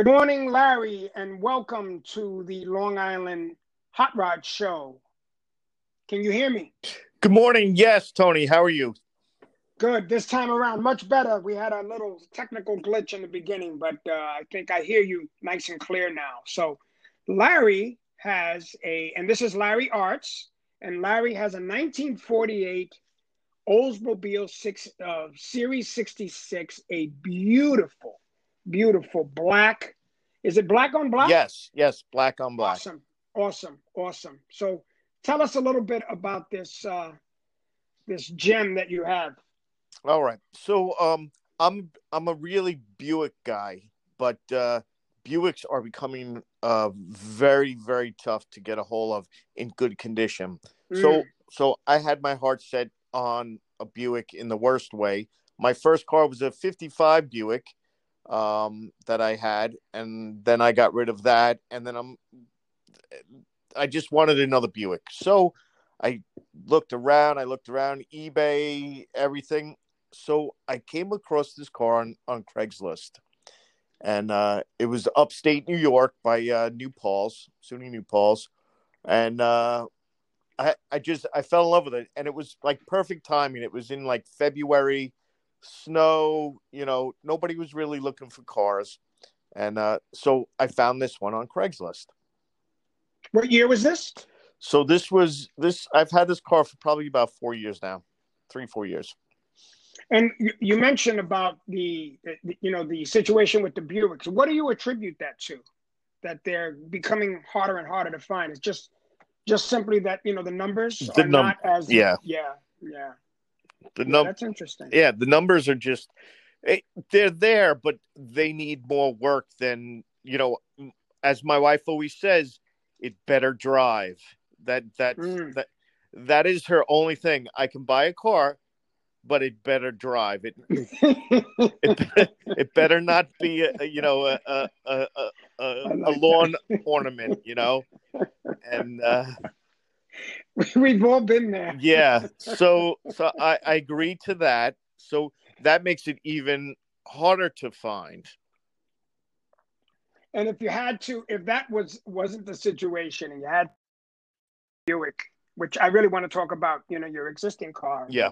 Good morning, Larry, and welcome to the Long Island Hot Rod Show. Can you hear me? Good morning. Yes, Tony. How are you? Good. This time around, much better. We had a little technical glitch in the beginning, but uh, I think I hear you nice and clear now. So, Larry has a, and this is Larry Artz, and Larry has a 1948 Oldsmobile six uh, Series 66, a beautiful, beautiful black. Is it black on black? Yes, yes, black on black. Awesome, awesome, awesome. So, tell us a little bit about this uh, this gem that you have. All right. So um I'm I'm a really Buick guy, but uh Buicks are becoming uh very very tough to get a hold of in good condition. Mm. So so I had my heart set on a Buick in the worst way. My first car was a 55 Buick um that I had and then I got rid of that and then I'm I just wanted another Buick. So I looked around, I looked around eBay, everything. So I came across this car on, on Craigslist. And uh, it was upstate New York by uh, New Paltz, SUNY New Paltz, And uh, I, I just, I fell in love with it. And it was like perfect timing. It was in like February, snow, you know, nobody was really looking for cars. And uh, so I found this one on Craigslist. What year was this? So this was this. I've had this car for probably about four years now, three four years. And you mentioned about the, you know, the situation with the Buicks. What do you attribute that to? That they're becoming harder and harder to find. It's just, just simply that you know the numbers the are num- not as yeah yeah yeah. The num- yeah, that's interesting. Yeah, the numbers are just eh, they're there, but they need more work than you know. As my wife always says, it better drive that that mm. that that is her only thing. I can buy a car, but it better drive. It it, it better not be a, you know a a a, a, a lawn ornament, you know. And uh, we've all been there. yeah. So so I, I agree to that. So that makes it even harder to find. And if you had to, if that was wasn't the situation, and you had Buick, which I really want to talk about, you know, your existing car. Yeah.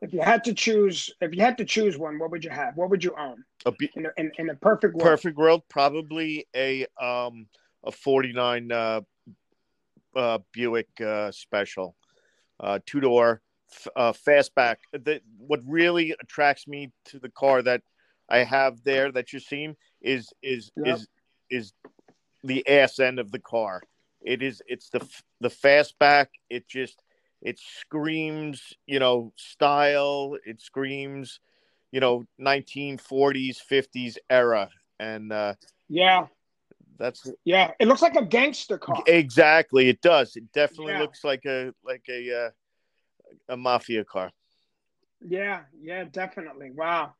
If you had to choose, if you had to choose one, what would you have? What would you own? A in, a, in, in a perfect world. Perfect world, probably a um a forty nine uh, uh, Buick uh, special, uh, two door, uh, fastback. The, what really attracts me to the car that I have there that you're seeing is is yep. is is the ass end of the car. It is it's the the fastback. It just it screams, you know, style. It screams, you know, 1940s, 50s era, and uh, yeah, that's yeah. It looks like a gangster car. Exactly, it does. It definitely yeah. looks like a like a uh, a mafia car. Yeah, yeah, definitely. Wow.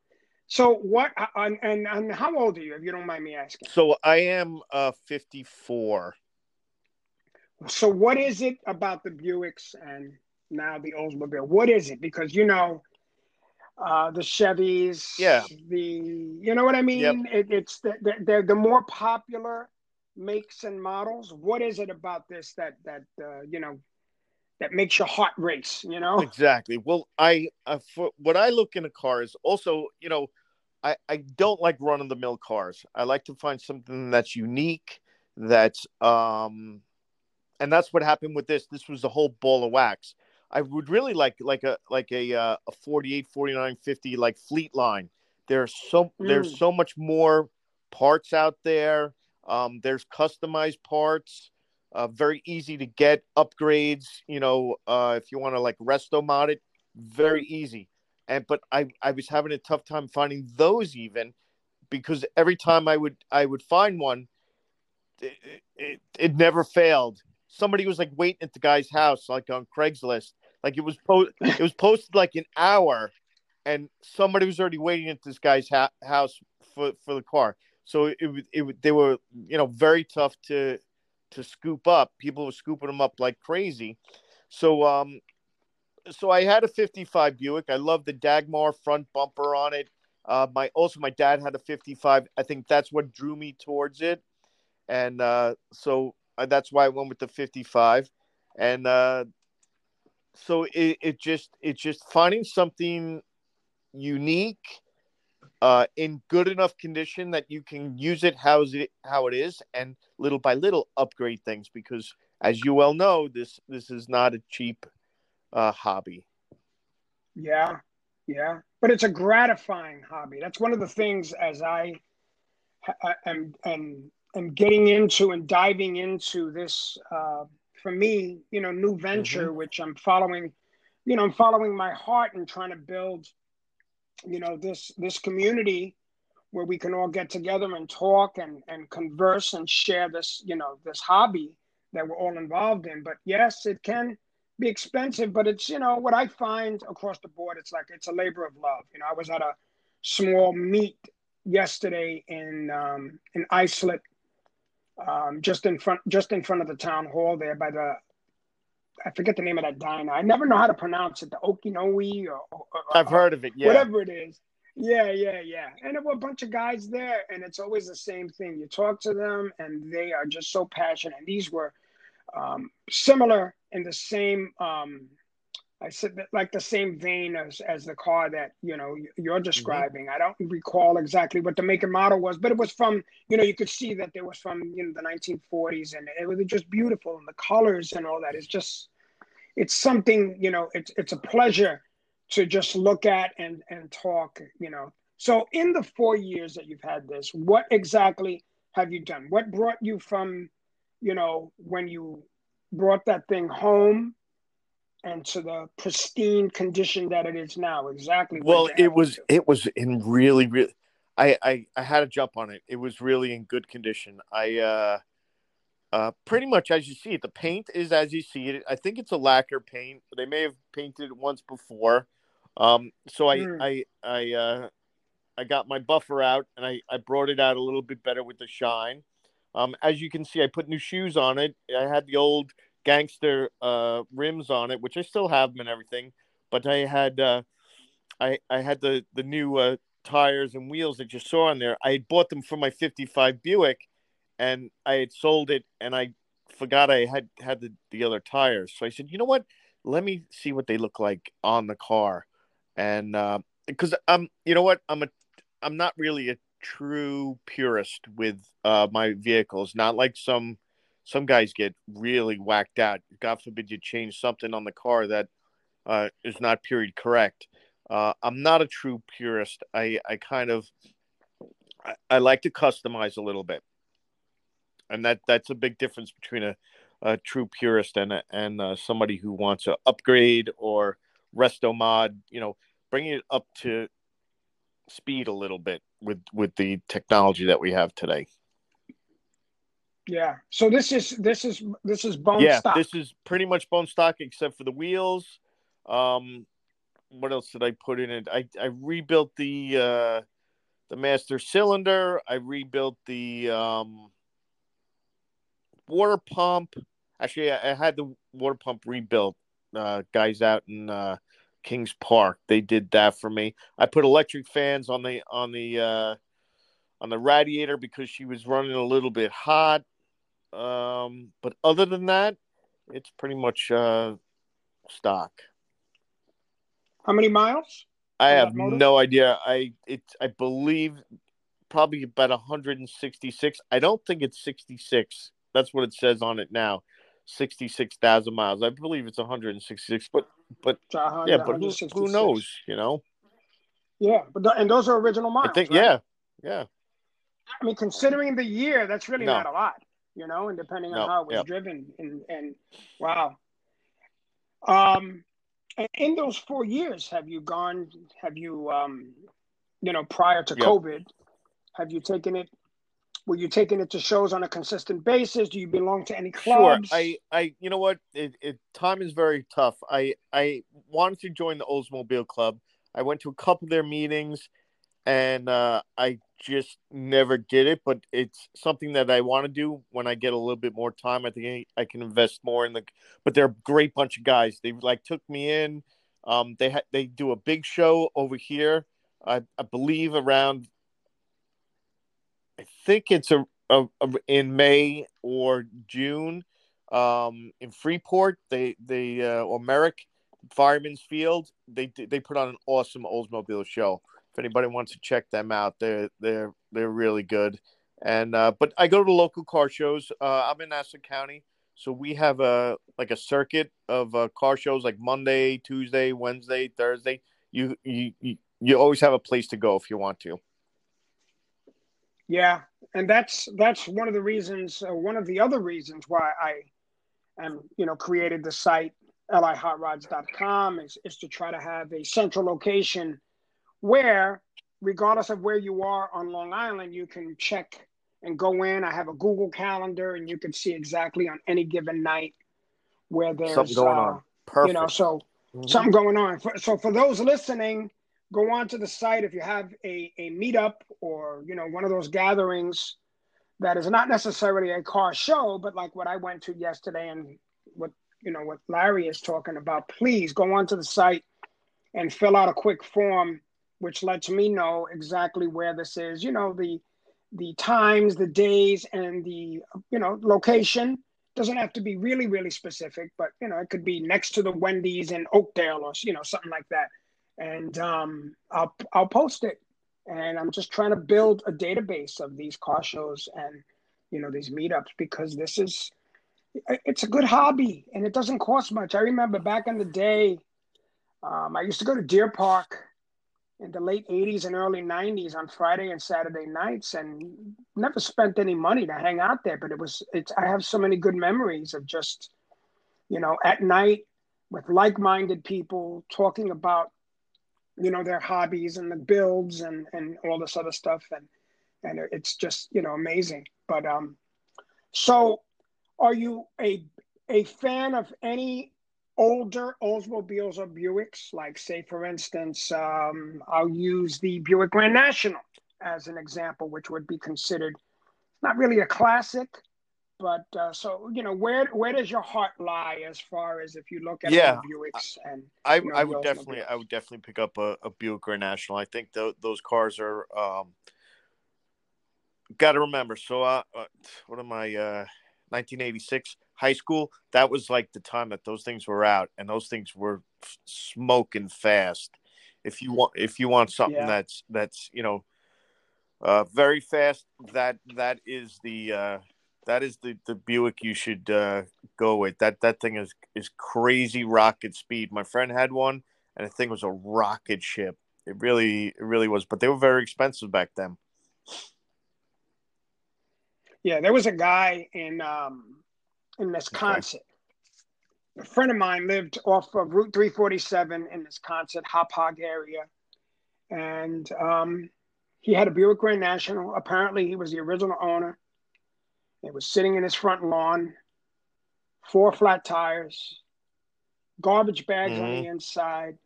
So what? Uh, and, and and how old are you, if you don't mind me asking? So I am uh 54. So what is it about the Buicks and now the Oldsmobile? What is it? Because you know, uh, the Chevys, yeah, the you know what I mean. Yep. It, it's the, the, the more popular makes and models. What is it about this that that uh, you know that makes your heart race? You know exactly. Well, I uh, for what I look in a car is also you know I I don't like run of the mill cars. I like to find something that's unique. That's um and that's what happened with this. This was a whole ball of wax. I would really like like a like a uh, a 48 49 50 like Fleetline. There's so mm. there's so much more parts out there. Um, there's customized parts. Uh, very easy to get upgrades. You know, uh, if you want to like resto mod it, very easy. And but I I was having a tough time finding those even because every time I would I would find one, it, it, it never failed somebody was like waiting at the guy's house, like on Craigslist. Like it was po- it was posted like an hour, and somebody was already waiting at this guy's ha- house for for the car. So it it, it they were you know very tough to to scoop up. People were scooping them up like crazy. So um, so I had a '55 Buick. I love the Dagmar front bumper on it. Uh, my also my dad had a 55. I think that's what drew me towards it, and uh, so uh, that's why I went with the 55. And uh, so it, it just it's just finding something unique uh, in good enough condition that you can use it how it how it is, and little by little upgrade things because, as you well know, this this is not a cheap uh, hobby. Yeah, yeah, but it's a gratifying hobby. That's one of the things as I am am am getting into and diving into this. Uh, for me, you know, new venture, mm-hmm. which I'm following. You know, I'm following my heart and trying to build you know this this community where we can all get together and talk and and converse and share this you know this hobby that we're all involved in but yes it can be expensive but it's you know what i find across the board it's like it's a labor of love you know i was at a small meet yesterday in um, in islip um, just in front just in front of the town hall there by the I forget the name of that diner. I never know how to pronounce it. The Okinoe or, or, or I've heard of it. Yeah, whatever it is. Yeah, yeah, yeah. And there were a bunch of guys there, and it's always the same thing. You talk to them, and they are just so passionate. And these were um, similar in the same. Um, I said that like the same vein as as the car that you know you're mm-hmm. describing. Mm-hmm. I don't recall exactly what the make and model was, but it was from you know you could see that it was from you know the 1940s, and it was just beautiful, and the colors and all that is just it's something you know it's it's a pleasure to just look at and and talk. You know, so in the four years that you've had this, what exactly have you done? What brought you from you know when you brought that thing home and to the pristine condition that it is now exactly well it was it was in really really I, I i had to jump on it. It was really in good condition. I uh uh pretty much as you see it the paint is as you see it. I think it's a lacquer paint. They may have painted it once before. Um so i mm. i i uh i got my buffer out and i i brought it out a little bit better with the shine. Um as you can see i put new shoes on it. I had the old gangster uh, rims on it, which I still have them and everything. But I had uh, I I had the the new uh, tires and wheels that you saw on there. I had bought them for my '55 Buick, and I had sold it, and I forgot I had had the, the other tires. So I said, you know what? Let me see what they look like on the car, and because uh, I'm, you know what? I'm a I'm not really a true purist with uh, my vehicles. Not like some some guys get really whacked out. God forbid you change something on the car that uh, is not period correct. Uh, I'm not a true purist. I, I kind of I, I, like to customize a little bit, and that that's a big difference between a, a true purist and a, and uh, somebody who wants to upgrade or resto mod. You know, bringing it up to speed a little bit with with the technology that we have today. Yeah. So this is this is this is bone yeah, stock. this is pretty much bone stock except for the wheels. Um, what else did I put in it? I I rebuilt the uh, the master cylinder. I rebuilt the um, water pump. Actually, I, I had the water pump rebuilt. Uh, guys out in uh, Kings Park, they did that for me. I put electric fans on the on the uh, on the radiator because she was running a little bit hot. Um, but other than that, it's pretty much uh, stock. How many miles? I have no idea. I it I believe probably about 166. I don't think it's 66. That's what it says on it now. 66,000 miles. I believe it's 166, but but yeah, but who, who, knows, you know? Yeah, but the, and those are original miles. I think right? yeah. Yeah. I mean considering the year, that's really no. not a lot you know, and depending on no, how it was yep. driven. And, and wow. Um, in those four years, have you gone, have you, um, you know, prior to yep. COVID, have you taken it, were you taking it to shows on a consistent basis? Do you belong to any clubs? Sure. I, I, you know what, it, it, time is very tough. I, I wanted to join the Oldsmobile Club. I went to a couple of their meetings and uh, I just never did it, but it's something that I want to do when I get a little bit more time. I think I can invest more in the. But they're a great bunch of guys. They like took me in. Um, they had they do a big show over here I, I believe around. I think it's a, a, a in May or June, um, in Freeport. They they uh, or Merrick Fireman's Field. They they put on an awesome Oldsmobile show. Anybody wants to check them out, they're they're they're really good. And uh, but I go to local car shows. Uh, I'm in Nassau County, so we have a like a circuit of uh, car shows like Monday, Tuesday, Wednesday, Thursday. You you you always have a place to go if you want to. Yeah, and that's that's one of the reasons. Uh, one of the other reasons why I am you know created the site lihotrods.com is is to try to have a central location where, regardless of where you are on Long Island, you can check and go in. I have a Google Calendar, and you can see exactly on any given night where there's something going uh, on. Perfect. You know, so mm-hmm. something going on. So for those listening, go on to the site if you have a a meetup or you know one of those gatherings that is not necessarily a car show, but like what I went to yesterday and what you know what Larry is talking about. Please go onto the site and fill out a quick form, which lets me know exactly where this is. You know the the times, the days, and the you know location doesn't have to be really really specific, but you know it could be next to the Wendy's in Oakdale or you know something like that. And um, I'll I'll post it. And I'm just trying to build a database of these car shows and you know these meetups because this is it's a good hobby and it doesn't cost much. I remember back in the day, um, I used to go to Deer Park in the late 80s and early 90s on Friday and Saturday nights and never spent any money to hang out there. But it was, it's, I have so many good memories of just, you know, at night with like minded people talking about, you know, their hobbies and the builds and, and all this other stuff. And, and it's just, you know, amazing. But, um, so are you a, a fan of any older Oldsmobiles or Buicks, like say for instance, um, I'll use the Buick Grand National as an example, which would be considered not really a classic, but uh, so you know where where does your heart lie as far as if you look at yeah, Buicks and I, you know, I would definitely I would definitely pick up a, a Buick Grand National. I think th- those cars are um, got to remember. So uh, uh, what am I? Uh, 1986 high school, that was like the time that those things were out, and those things were smoking fast. If you want, if you want something yeah. that's that's you know, uh, very fast, that that is the uh, that is the the Buick you should uh, go with. That that thing is is crazy rocket speed. My friend had one, and the thing was a rocket ship. It really it really was, but they were very expensive back then. Yeah, there was a guy in um, in Nesconset. Okay. A friend of mine lived off of Route 347 in Nesconset, Hauppauge area, and um, he had a Buick Grand National. Apparently, he was the original owner. It was sitting in his front lawn, four flat tires, garbage bags mm-hmm. on the mm-hmm. inside,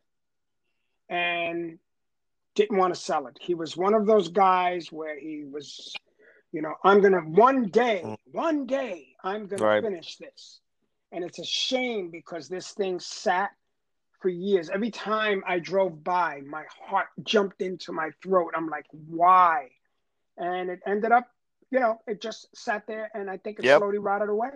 and didn't want to sell it. He was one of those guys where he was you know, I'm gonna one day, mm. one day, I'm gonna right. finish this. And it's a shame because this thing sat for years. Every time I drove by, my heart jumped into my throat. I'm like, why? And it ended up, you know, it just sat there, and I think it yep. slowly rotted away.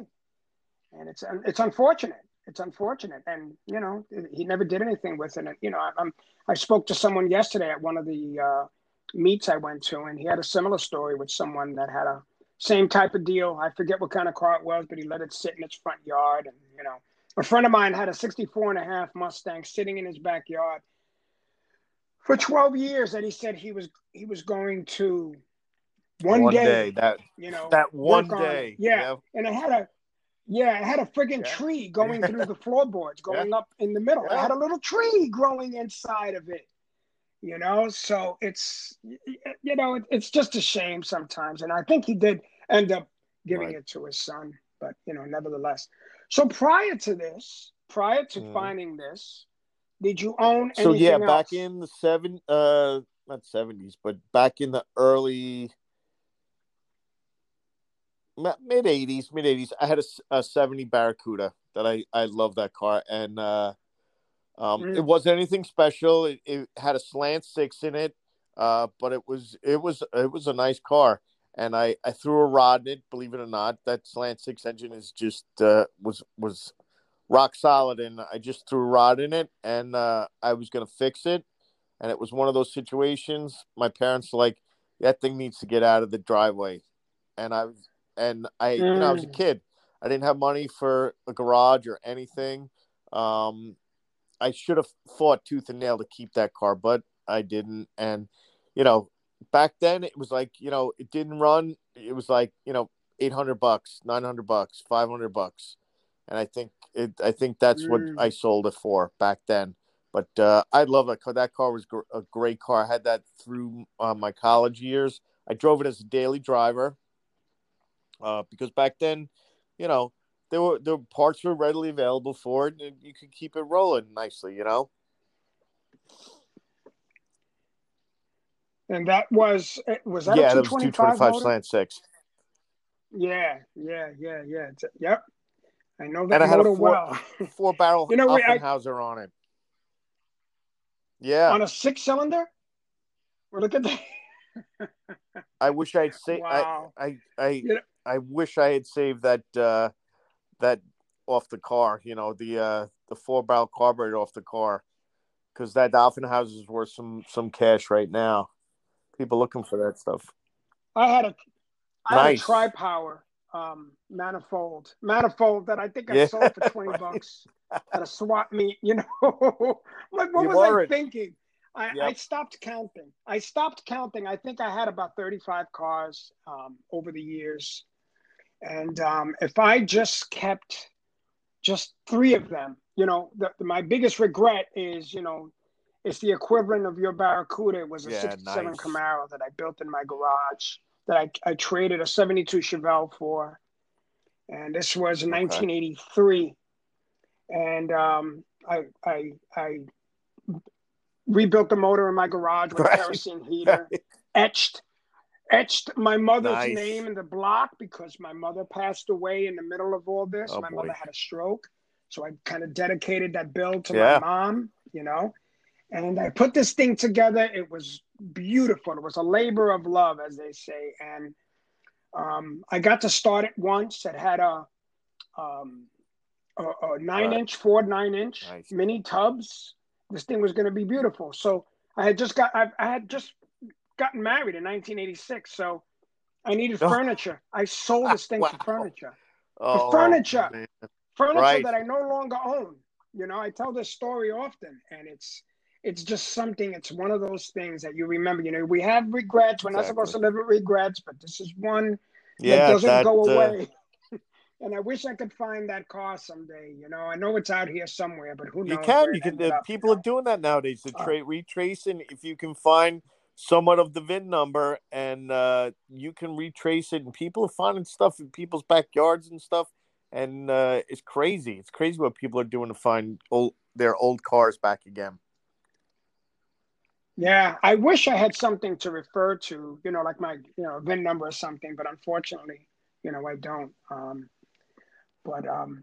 And it's it's unfortunate. It's unfortunate, and you know, he never did anything with it. And, you know, I'm I spoke to someone yesterday at one of the uh, meets I went to, and he had a similar story with someone that had a same type of deal. I forget what kind of car it was, but he let it sit in its front yard. And, you know, a friend of mine had a 64 and a half Mustang sitting in his backyard for 12 years that he said he was he was going to one, one day, day, that you know that one day yeah. yeah. and it had a yeah it had a friggin' yeah. tree going through the floorboards going yeah. up in the middle it had a little tree growing inside of it you know so it's you know it's just a shame sometimes and i think he did end up giving right. it to his son but you know nevertheless so prior to this prior to mm. finding this did you own so yeah else? back in the seven uh not 70s but back in the early mid 80s mid 80s i had a, a 70 barracuda that i i love that car and uh um, mm. It wasn't anything special. It, it, had a slant six in it. uh, but it was it was it was a nice car, and I I threw a rod in it. Believe it or not, that slant six engine is just uh, was was rock solid, and I just threw a rod in it, and uh, I was gonna fix it, and it was one of those situations. My parents were like, that thing needs to get out of the driveway, and I was and I mm. you know I was a mm. kid. I didn't have money for a garage or anything. Um, I should have fought tooth and nail to keep that car, but I didn't. And you know, back then it was like you know it didn't run. It was like you know eight hundred bucks, nine hundred bucks, five hundred bucks, and I think it. I think that's mm. what I sold it for back then. But uh, I love that car. That car was gr- a great car. I had that through uh, my college years. I drove it as a daily driver uh, because back then, you know, there were the parts were readily available for it, and you could keep it rolling nicely. You know. And that was eh, was that yeah, that was two twenty five slant six. Yeah, yeah, yeah, yeah. Yep, I know that and I had a four, well. four barrel you know, Offenhauser I, on it. Yeah, on a six cylinder. Well, look at that. I wish I'd say wow. I I I, you know, I wish I had saved that uh that off the car. You know the uh the four barrel carburetor off the car because that Offenhauser is worth some some cash right now people looking for that stuff. I had a I nice. had a tri power um, manifold manifold that I think I yeah. sold for twenty bucks at a swap meet. You know, like what you was I thinking? I, yep. I, stopped counting. I stopped counting. I think I had about thirty-five cars um, over the years, and um, if I just kept just three of them, you know, the, my biggest regret is you know it's the equivalent of your Barracuda. It was a yeah, 67 nice. Camaro that I built in my garage that I, I traded a 72 Chevelle for. And this was okay. 1983. And um, I, I, I rebuilt the motor in my garage with right. a kerosene heater, etched etched my mother's nice. name in the block because my mother passed away in the middle of all this. Oh, my boy. mother had a stroke. So I kind of dedicated that bill to yeah. my mom, you know. And I put this thing together. It was beautiful. It was a labor of love, as they say. And um, I got to start it once. It had a, um, a, a nine right. inch Ford nine inch nice. mini tubs. This thing was going to be beautiful. So I had just got, I, I, had just gotten married in 1986. So I needed oh. furniture. I sold this thing wow. for furniture. Oh, for furniture. Man. Furniture right. that I no longer own. You know, I tell this story often, and it's it's just something it's one of those things that you remember you know we have regrets we're exactly. not supposed to live with regrets but this is one yeah, that doesn't that, go uh, away and i wish i could find that car someday you know i know it's out here somewhere but who knows you can you can uh, people are doing that nowadays to uh, tra- retracing if you can find somewhat of the vin number and uh, you can retrace it and people are finding stuff in people's backyards and stuff and uh, it's crazy it's crazy what people are doing to find old, their old cars back again yeah, I wish I had something to refer to, you know, like my, you know, VIN number or something, but unfortunately, you know, I don't. Um, but um,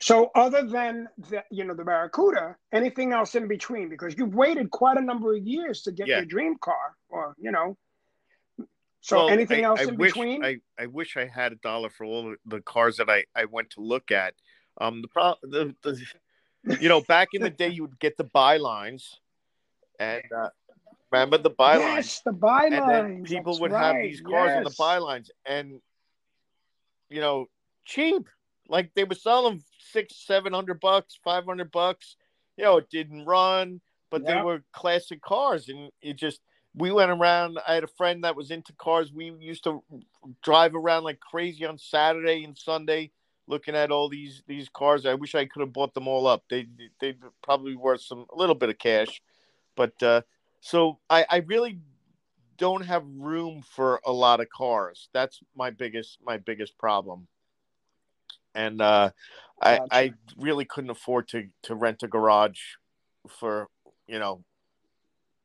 so other than the, you know, the Barracuda, anything else in between? Because you've waited quite a number of years to get yeah. your dream car, or you know. So well, anything I, else I in wish, between? I, I wish I had a dollar for all the cars that I, I went to look at. Um, the pro the, the you know back in the day you would get the bylines and uh, remember the bylines? Yes, the bylines. People That's would right. have these cars yes. on the bylines, and you know, cheap. Like they were selling six, seven hundred bucks, five hundred bucks. You know, it didn't run, but yep. they were classic cars, and it just. We went around. I had a friend that was into cars. We used to drive around like crazy on Saturday and Sunday, looking at all these these cars. I wish I could have bought them all up. They they probably worth some a little bit of cash but uh, so I, I really don't have room for a lot of cars. That's my biggest my biggest problem. And uh, gotcha. I I really couldn't afford to to rent a garage for you know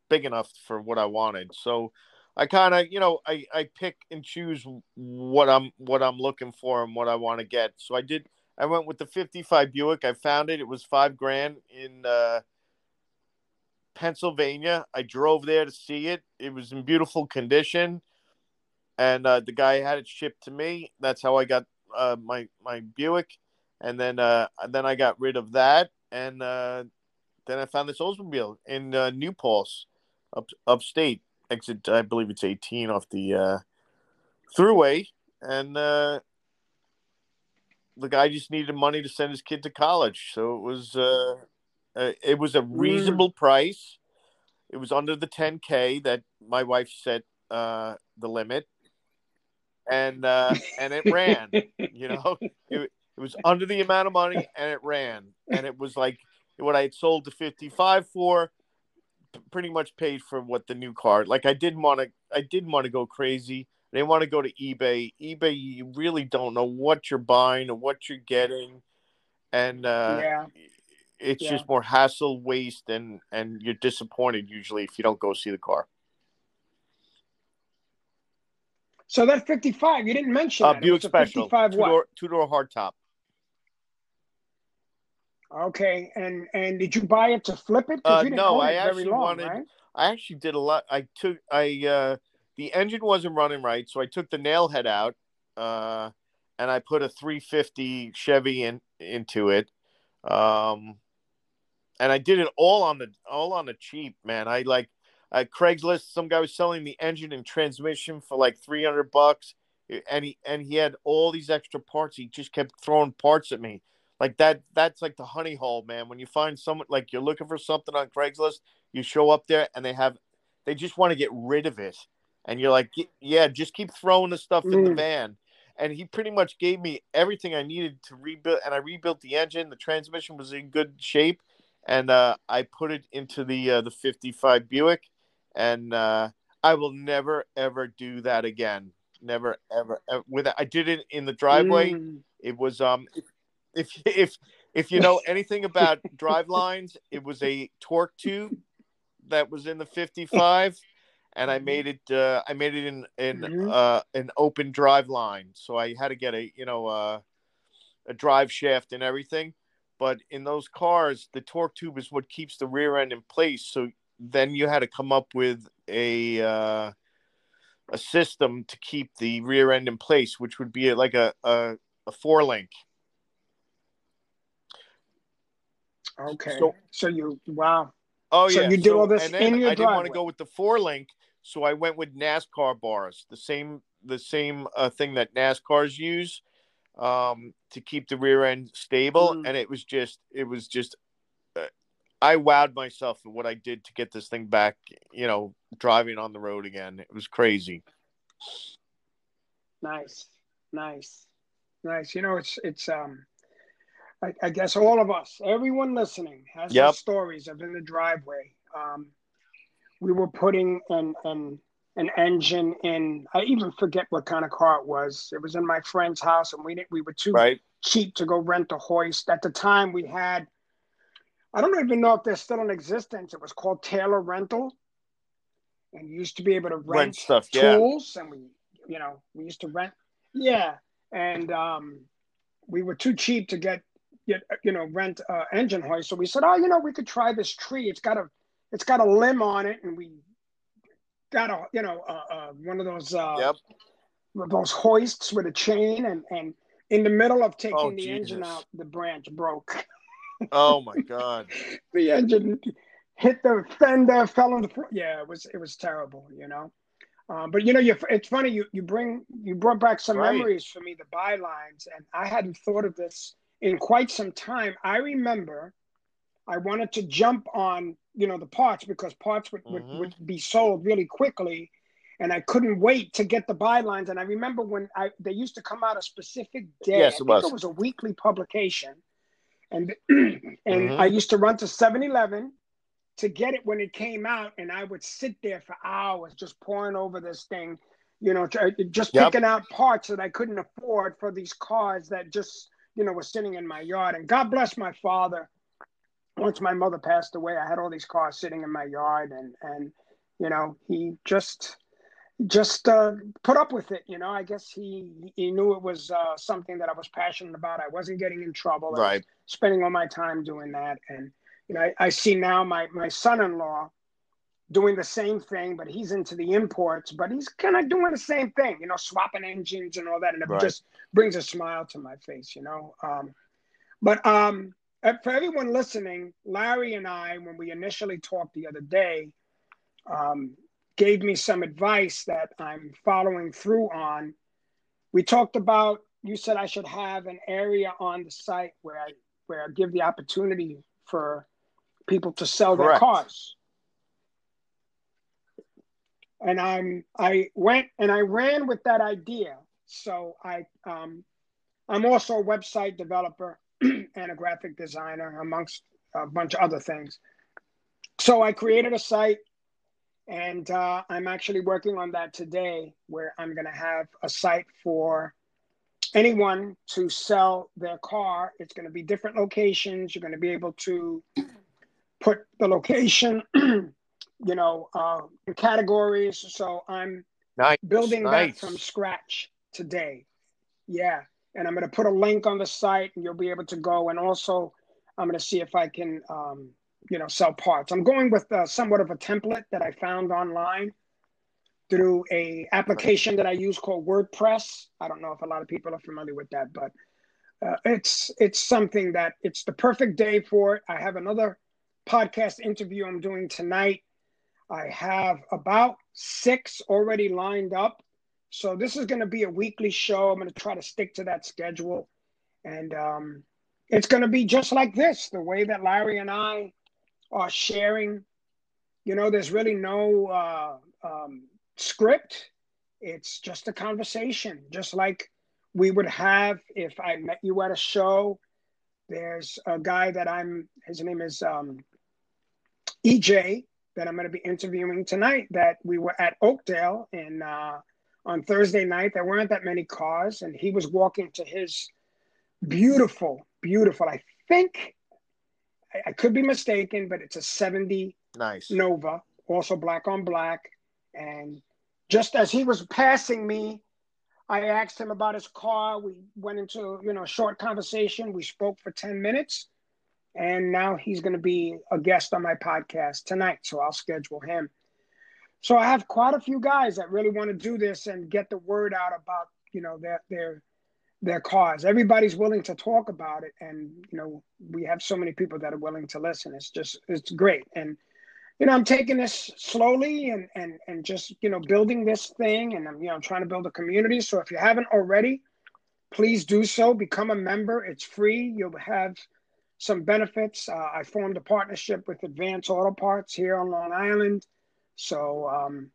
big enough for what I wanted. So I kind of you know I I pick and choose what I'm what I'm looking for and what I want to get. So I did. I went with the 55 Buick. I found it. It was five grand in uh, Pennsylvania. I drove there to see it. It was in beautiful condition, and uh, the guy had it shipped to me. That's how I got uh, my my Buick, and then uh, then I got rid of that, and uh, then I found this Oldsmobile in uh, New Paltz, up upstate. Exit, I believe it's 18 off the uh, throughway, and uh, the guy just needed money to send his kid to college, so it was uh, uh, it was a mm. reasonable mm. price. It was under the 10k that my wife set uh, the limit, and uh, and it ran. you know, it, it was under the amount of money, and it ran, and it was like what I had sold to 55 for. Pretty much paid for what the new car. Like I didn't want to. I didn't want to go crazy. They want to go to eBay. eBay, you really don't know what you're buying or what you're getting, and uh, yeah it's yeah. just more hassle, waste, and and you're disappointed usually if you don't go see the car. So that 55, you didn't mention uh, that. Buick Special, two door, two door hardtop. Okay, and and did you buy it to flip it? Uh, no, I actually long, wanted. Right? I actually did a lot. I took I uh, the engine wasn't running right, so I took the nail head out, uh, and I put a 350 Chevy in into it. Um, and I did it all on the all on the cheap, man. I like uh, Craigslist. Some guy was selling the engine and transmission for like three hundred bucks, and he and he had all these extra parts. He just kept throwing parts at me, like that. That's like the honey hole, man. When you find someone like you're looking for something on Craigslist, you show up there and they have, they just want to get rid of it, and you're like, yeah, just keep throwing the stuff mm. in the mm. van. And he pretty much gave me everything I needed to rebuild, and I rebuilt the engine. The transmission was in good shape and uh, I put it into the uh, the 55 Buick, and uh, I will never ever do that again. Never ever, ever with I did it in the driveway. Mm. It was um if if if you know anything about drive lines, it was a torque tube that was in the 55 and I made it uh, I made it in in mm-hmm. uh, an open drive line. So I had to get a you know uh, a drive shaft and everything. But in those cars, the torque tube is what keeps the rear end in place. So then you had to come up with a uh, a system to keep the rear end in place, which would be like a a, a four link. Okay. So, so, you wow. Oh so yeah. you did so, all this in your drive. I driveway. didn't want to go with the four link, so I went with NASCAR bars, the same the same uh, thing that NASCARs use um, to keep the rear end stable, mm. and it was just it was just uh, I wowed myself at what I did to get this thing back. You know, driving on the road again, it was crazy. Nice, nice, nice. You know, it's it's um. I, I guess all of us, everyone listening, has yep. stories of in the driveway. Um, we were putting and and an engine in I even forget what kind of car it was. It was in my friend's house and we didn't we were too right. cheap to go rent a hoist. At the time we had I don't even know if they're still in existence. It was called Taylor Rental. And you used to be able to rent, rent stuff, tools yeah. and we you know, we used to rent yeah. And um we were too cheap to get get you know rent uh, engine hoist. So we said, Oh, you know, we could try this tree. It's got a it's got a limb on it and we got a you know uh, uh, one of those uh, yep. those hoists with a chain, and and in the middle of taking oh, the Jesus. engine out, the branch broke. oh my god! the engine hit the fender, fell on the floor. Yeah, it was it was terrible, you know. Um, but you know, you it's funny you you bring you brought back some right. memories for me, the bylines, and I hadn't thought of this in quite some time. I remember I wanted to jump on you know the parts because parts would, mm-hmm. would, would be sold really quickly and I couldn't wait to get the bylines. And I remember when I they used to come out a specific day. Yes, it was. it was a weekly publication, and and mm-hmm. I used to run to 7-Eleven to get it when it came out, and I would sit there for hours just pouring over this thing, you know, just yep. picking out parts that I couldn't afford for these cars that just you know were sitting in my yard. And God bless my father once my mother passed away, I had all these cars sitting in my yard, and and you know he just just uh, put up with it. You know, I guess he he knew it was uh, something that I was passionate about. I wasn't getting in trouble. Right. spending all my time doing that, and you know, I, I see now my my son-in-law doing the same thing, but he's into the imports, but he's kind of doing the same thing, you know, swapping engines and all that, and it right. just brings a smile to my face, you know. Um, but um, uh, for everyone listening, Larry and I, when we initially talked the other day, um, gave me some advice that I'm following through on. We talked about. You said I should have an area on the site where I where I give the opportunity for people to sell Correct. their cars and I'm I went and I ran with that idea. So I um, I'm also a website developer and a graphic designer, amongst a bunch of other things. So I created a site, and uh, I'm actually working on that today, where I'm going to have a site for anyone to sell their car. It's going to be different locations. You're going to be able to put the location you know, uh, categories. So I'm nice. building nice. that from scratch today. Yeah. And I'm going to put a link on the site and you'll be able to go. And also, I'm going to see if I can, um, you know, sell parts. I'm going with uh, somewhat of a template that I found online through a application that I use called WordPress. I don't know if a lot of people are familiar with that, but uh, it's it's something that it's the perfect day for it. I have another podcast interview I'm doing tonight I have about six already lined up. So this is going to be a weekly show. I'm going to try to stick to that schedule. And um, it's going to be just like this the way that Larry and I are sharing. You know, there's really no uh, um, script, it's just a conversation, just like we would have if I met you at a show. There's a guy that I'm, his name is um, EJ that I'm going to be interviewing tonight that we were at Oakdale and uh, on Thursday night. There weren't that many cars, and he was walking to his beautiful, beautiful. I think I, could be mistaken, but it's a 70 nice Nova, also black on black. And just as he was passing me, I asked him about his car. We went into you know a short conversation. We spoke for 10 minutes and now he's going to be a guest on my podcast tonight. So I'll schedule him. So I have quite a few guys that really want to do this and get the word out about you know their their their cause. Everybody's willing to talk about it, and you know we have so many people that are willing to listen. It's just it's great, and you know I'm taking this slowly and and and just you know building this thing, and I'm you know trying to build a community. So if you haven't already, please do so. Become a member. It's free. You'll have some benefits. Uh, I formed a partnership with Advance Auto Parts here on Long Island, so um,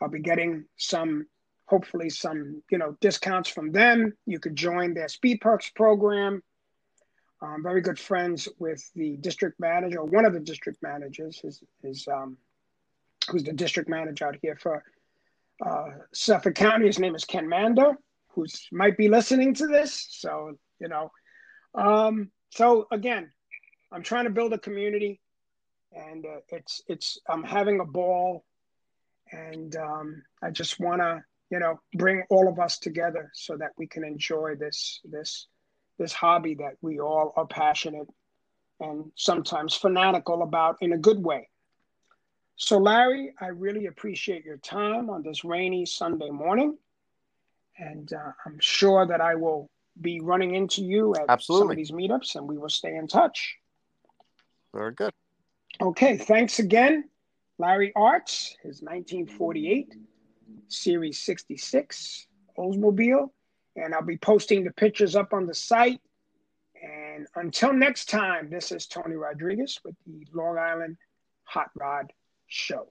I'll be getting some, hopefully some, you know, discounts from them. You could join their Speed Perks program. I'm very good friends with the district manager, or one of the district managers, is, is um, who's the district manager out here for uh, Suffolk County. His name is Ken Mando, who might be listening to this. So, you know, um, so again, I'm trying to build a community, and uh, it's it's I'm having a ball, and um, I just want to you know bring all of us together so that we can enjoy this this this hobby that we all are passionate and sometimes fanatical about in a good way. So, Larry, I really appreciate your time on this rainy Sunday morning. And uh, I'm sure that I will be running into you at Absolutely. some of these meetups and we will stay in touch. Very good. Okay, thanks again. Larry Artz, his 1948 Series 66 Oldsmobile. And I'll be posting the pictures up on the site. And until next time, this is Tony Rodriguez with the Long Island Hot Rod Show.